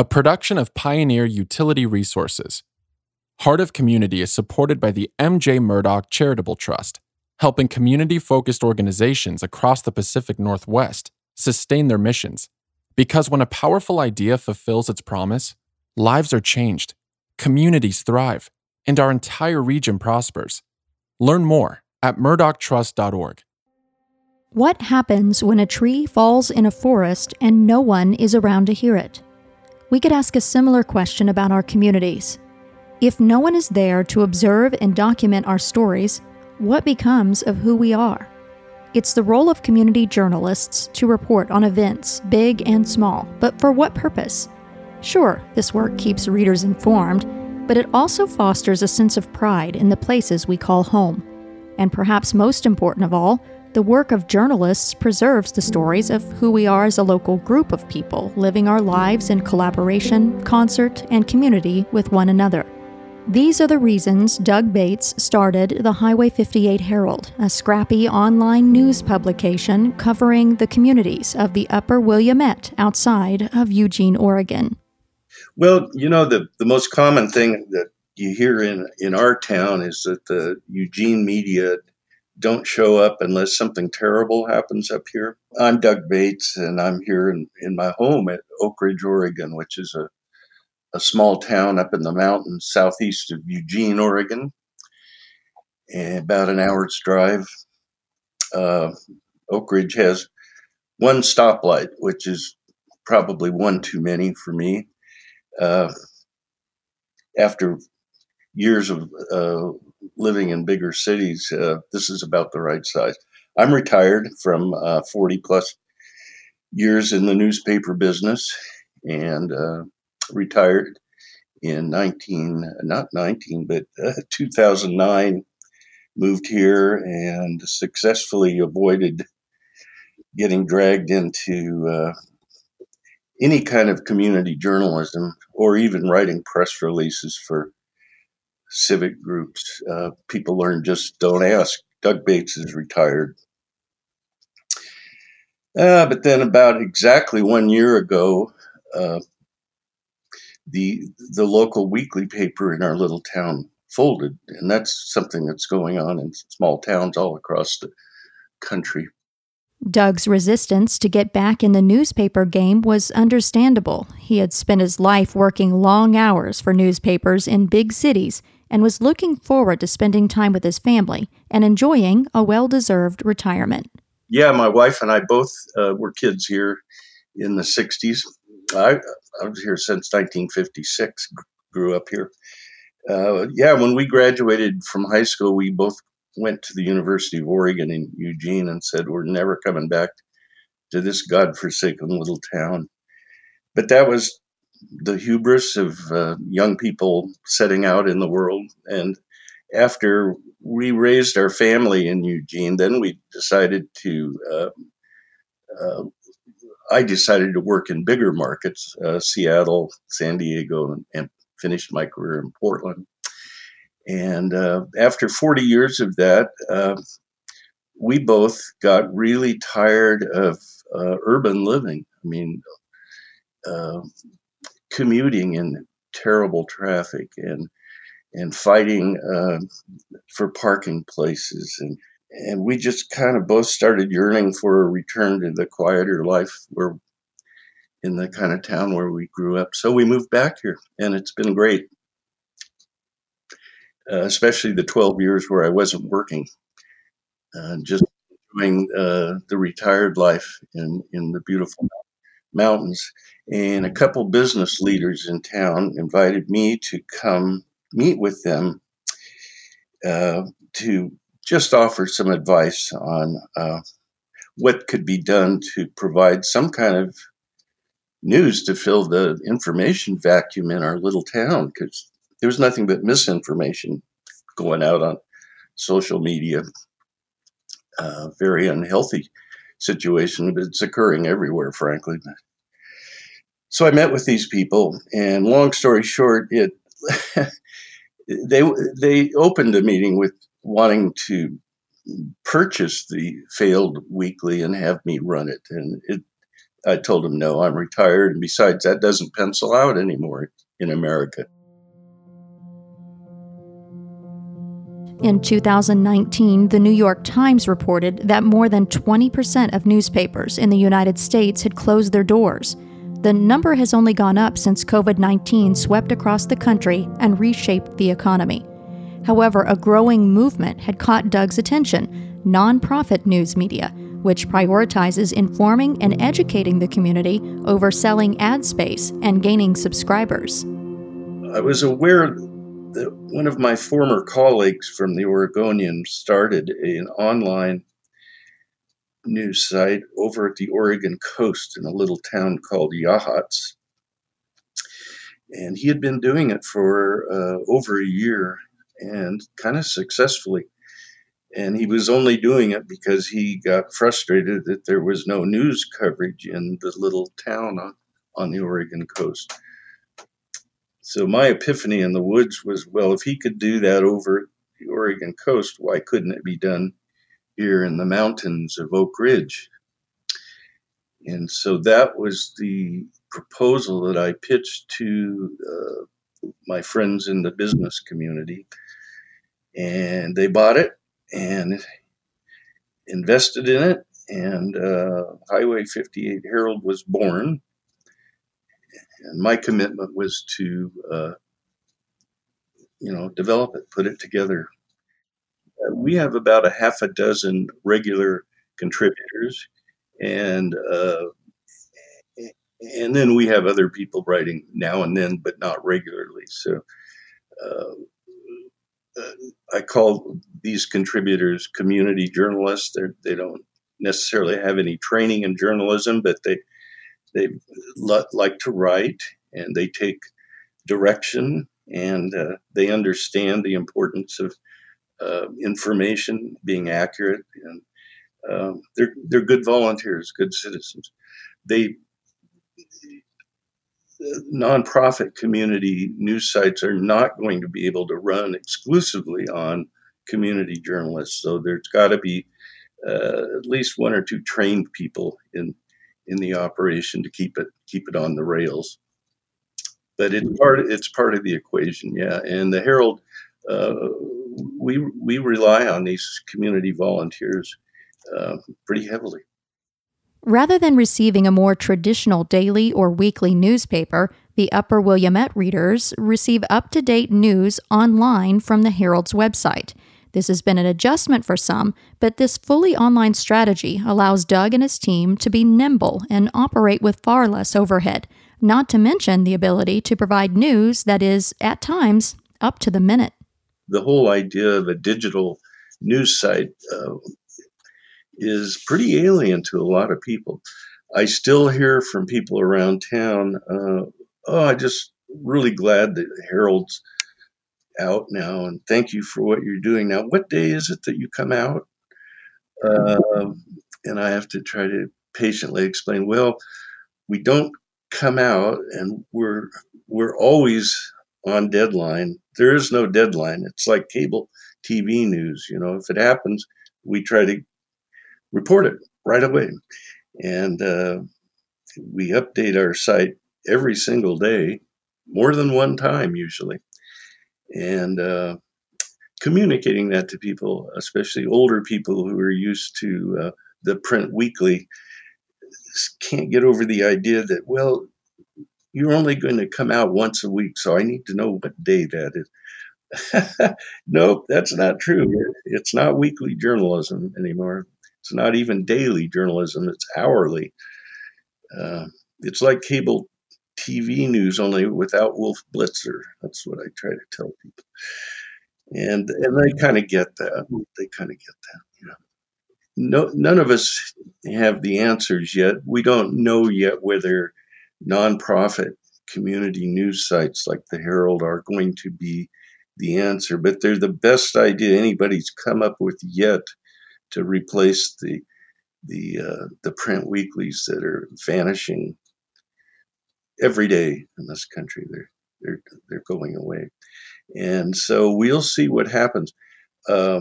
a production of Pioneer Utility Resources. Heart of Community is supported by the MJ Murdock Charitable Trust, helping community focused organizations across the Pacific Northwest sustain their missions. Because when a powerful idea fulfills its promise, lives are changed, communities thrive, and our entire region prospers. Learn more at murdocktrust.org. What happens when a tree falls in a forest and no one is around to hear it? We could ask a similar question about our communities. If no one is there to observe and document our stories, what becomes of who we are? It's the role of community journalists to report on events, big and small, but for what purpose? Sure, this work keeps readers informed, but it also fosters a sense of pride in the places we call home. And perhaps most important of all, the work of journalists preserves the stories of who we are as a local group of people living our lives in collaboration, concert, and community with one another. These are the reasons Doug Bates started the Highway 58 Herald, a scrappy online news publication covering the communities of the Upper Willamette outside of Eugene, Oregon. Well, you know, the, the most common thing that you hear in, in our town is that the Eugene media don't show up unless something terrible happens up here. I'm Doug Bates, and I'm here in, in my home at Oakridge, Oregon, which is a, a small town up in the mountains southeast of Eugene, Oregon, about an hour's drive. Uh, Oakridge has one stoplight, which is probably one too many for me. Uh, after years of uh, living in bigger cities, uh, this is about the right size. I'm retired from uh, 40 plus years in the newspaper business and uh, retired in 19, not 19, but uh, 2009. Moved here and successfully avoided getting dragged into uh, any kind of community journalism or even writing press releases for civic groups. Uh, people learn just don't ask. Doug Bates is retired. Uh, but then, about exactly one year ago, uh, the the local weekly paper in our little town folded, and that's something that's going on in small towns all across the country. Doug's resistance to get back in the newspaper game was understandable. He had spent his life working long hours for newspapers in big cities and was looking forward to spending time with his family and enjoying a well deserved retirement. Yeah, my wife and I both uh, were kids here in the 60s. I, I was here since 1956, grew up here. Uh, yeah, when we graduated from high school, we both went to the University of Oregon in Eugene and said, We're never coming back to this godforsaken little town. But that was the hubris of uh, young people setting out in the world. And after we raised our family in Eugene, then we decided to. Uh, uh, I decided to work in bigger markets, uh, Seattle, San Diego, and, and, finished my career in Portland. And uh, after 40 years of that, uh, we both got really tired of urban living. I mean, uh, commuting in terrible traffic and and fighting uh, for parking places. And and we just kind of both started yearning for a return to the quieter life where in the kind of town where we grew up. So we moved back here and it's been great. Uh, especially the 12 years where i wasn't working uh, just enjoying uh, the retired life in in the beautiful mountains and a couple business leaders in town invited me to come meet with them uh, to just offer some advice on uh, what could be done to provide some kind of news to fill the information vacuum in our little town because there was nothing but misinformation going out on social media. Uh, very unhealthy situation, but it's occurring everywhere, frankly. So I met with these people, and long story short, it they they opened a meeting with wanting to purchase the failed weekly and have me run it, and it I told them no, I'm retired. And besides, that doesn't pencil out anymore in America. In 2019, the New York Times reported that more than 20% of newspapers in the United States had closed their doors. The number has only gone up since COVID 19 swept across the country and reshaped the economy. However, a growing movement had caught Doug's attention nonprofit news media, which prioritizes informing and educating the community over selling ad space and gaining subscribers. I was aware that one of my former colleagues from the Oregonian started an online news site over at the Oregon coast in a little town called Yachats. And he had been doing it for uh, over a year and kind of successfully. And he was only doing it because he got frustrated that there was no news coverage in the little town on, on the Oregon coast. So my epiphany in the woods was well, if he could do that over the Oregon coast, why couldn't it be done here in the mountains of Oakridge? And so that was the proposal that I pitched to uh, my friends in the business community. And they bought it and invested in it. And uh, Highway 58 Herald was born and my commitment was to, uh, you know, develop it, put it together. Uh, we have about a half a dozen regular contributors, and uh, and then we have other people writing now and then, but not regularly. So. Uh, uh, I call these contributors community journalists. They're, they don't necessarily have any training in journalism, but they they like to write and they take direction and uh, they understand the importance of uh, information being accurate and um, they're they're good volunteers, good citizens. They nonprofit community news sites are not going to be able to run exclusively on community journalists. So there's got to be uh, at least one or two trained people in in the operation to keep it keep it on the rails. But it's part it's part of the equation, yeah. And the Herald, uh, we we rely on these community volunteers uh, pretty heavily. Rather than receiving a more traditional daily or weekly newspaper, the Upper Willamette readers receive up to date news online from the Herald's website. This has been an adjustment for some, but this fully online strategy allows Doug and his team to be nimble and operate with far less overhead, not to mention the ability to provide news that is, at times, up to the minute. The whole idea of a digital news site uh, is pretty alien to a lot of people. I still hear from people around town, uh, oh, I just really glad that Herald's out now, and thank you for what you're doing. Now, what day is it that you come out? Uh, and I have to try to patiently explain. Well, we don't come out, and we're we're always on deadline. There is no deadline. It's like cable TV news. You know, if it happens, we try to report it right away, and uh, we update our site every single day, more than one time usually and uh, communicating that to people, especially older people who are used to uh, the print weekly, can't get over the idea that, well, you're only going to come out once a week, so I need to know what day that is. nope, that's not true. It's not weekly journalism anymore. It's not even daily journalism, it's hourly. Uh, it's like cable TV news, only without Wolf Blitzer. That's what I try to tell people, and and they kind of get that. They kind of get that. No, none of us have the answers yet. We don't know yet whether nonprofit community news sites like the Herald are going to be the answer, but they're the best idea anybody's come up with yet to replace the the uh, the print weeklies that are vanishing every day in this country. They're they're they're going away, and so we'll see what happens. Uh,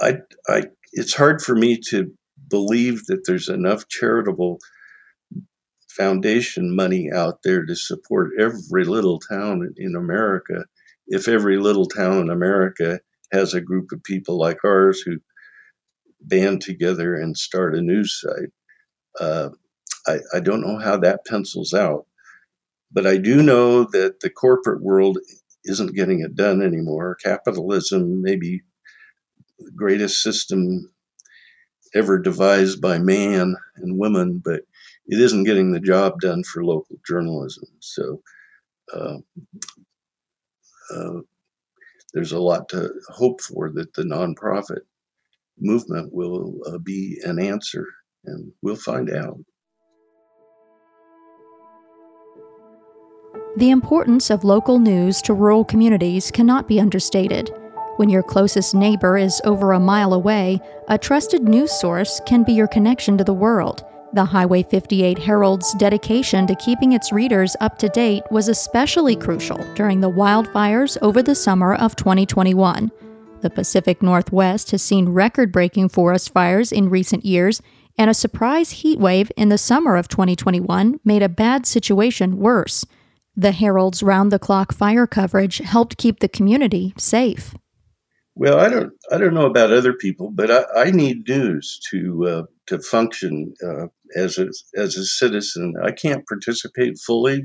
I I it's hard for me to believe that there's enough charitable foundation money out there to support every little town in America. If every little town in America has a group of people like ours who band together and start a news site, uh, I, I don't know how that pencils out. But I do know that the corporate world isn't getting it done anymore. Capitalism may be the greatest system ever devised by man and women, but it isn't getting the job done for local journalism. So uh, uh, there's a lot to hope for that the nonprofit movement will uh, be an answer, and we'll find out. The importance of local news to rural communities cannot be understated. When your closest neighbor is over a mile away, a trusted news source can be your connection to the world. The Highway 58 Herald's dedication to keeping its readers up to date was especially crucial during the wildfires over the summer of 2021. The Pacific Northwest has seen record breaking forest fires in recent years, and a surprise heat wave in the summer of 2021 made a bad situation worse. The Herald's round the clock fire coverage helped keep the community safe. Well, I don't, I don't know about other people, but I, I need news to uh, to function uh, as a as a citizen. I can't participate fully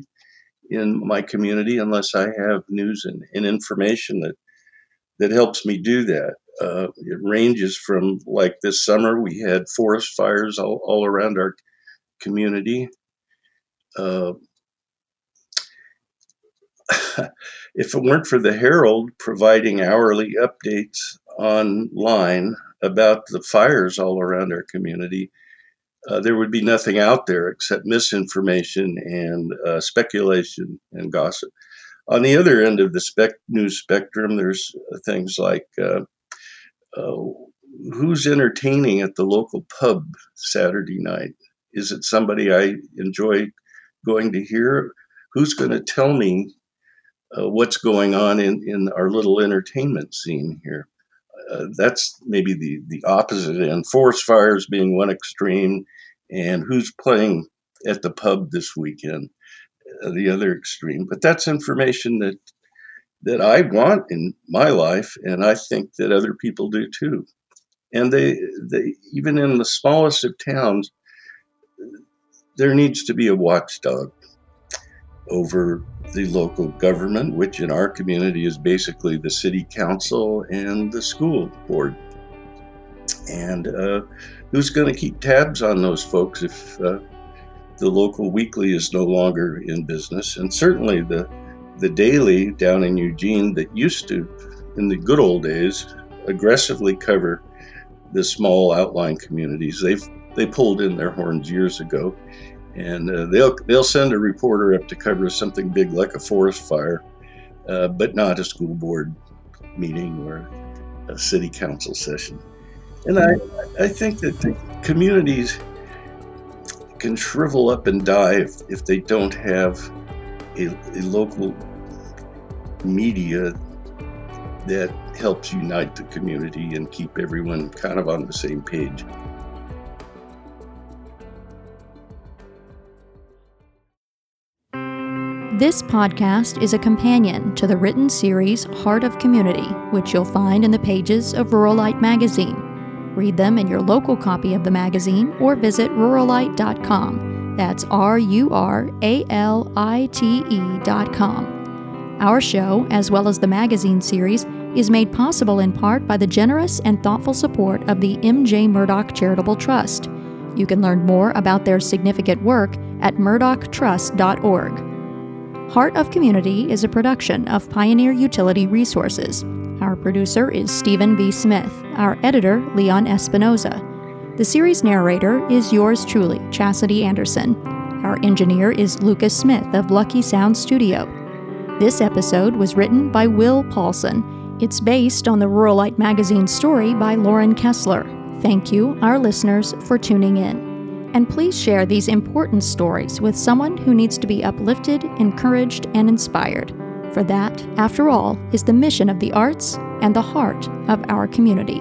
in my community unless I have news and, and information that that helps me do that. Uh, it ranges from like this summer we had forest fires all, all around our community. Uh, if it weren't for the Herald providing hourly updates online about the fires all around our community, uh, there would be nothing out there except misinformation and uh, speculation and gossip. On the other end of the spec- news spectrum, there's things like uh, uh, who's entertaining at the local pub Saturday night? Is it somebody I enjoy going to hear? Who's going to tell me uh, what's going on in, in our little entertainment scene here. Uh, that's maybe the, the opposite end. Forest fires being one extreme, and who's playing at the pub this weekend, uh, the other extreme. But that's information that that I want in my life, and I think that other people do too. And they, they even in the smallest of towns, there needs to be a watchdog over the local government, which in our community is basically the city council and the school board. And uh, who's going to keep tabs on those folks if uh, the local weekly is no longer in business? And certainly the the daily down in Eugene that used to, in the good old days, aggressively cover the small outlying communities. They've they pulled in their horns years ago, and uh, they'll they'll send a reporter up to cover something big like a forest fire, uh, but not a school board meeting or a city council session. And I I think that the communities can shrivel up and die if, if they don't have a, a local media that helps unite the community and keep everyone kind of on the same page. This podcast is a companion to the written series Heart of Community, which you'll find in the pages of Ruralite magazine. Read them in your local copy of the magazine or visit ruralite.com. That's R U R A L I T E.com. Our show, as well as the magazine series, is made possible in part by the generous and thoughtful support of the M.J. Murdock Charitable Trust. You can learn more about their significant work at murdocktrust.org. Heart of Community is a production of Pioneer Utility Resources. Our producer is Stephen B. Smith, our editor, Leon Espinoza. The series narrator is yours truly, Chastity Anderson. Our engineer is Lucas Smith of Lucky Sound Studio. This episode was written by Will Paulson. It's based on the Ruralite magazine story by Lauren Kessler. Thank you, our listeners, for tuning in. And please share these important stories with someone who needs to be uplifted, encouraged, and inspired. For that, after all, is the mission of the arts and the heart of our community.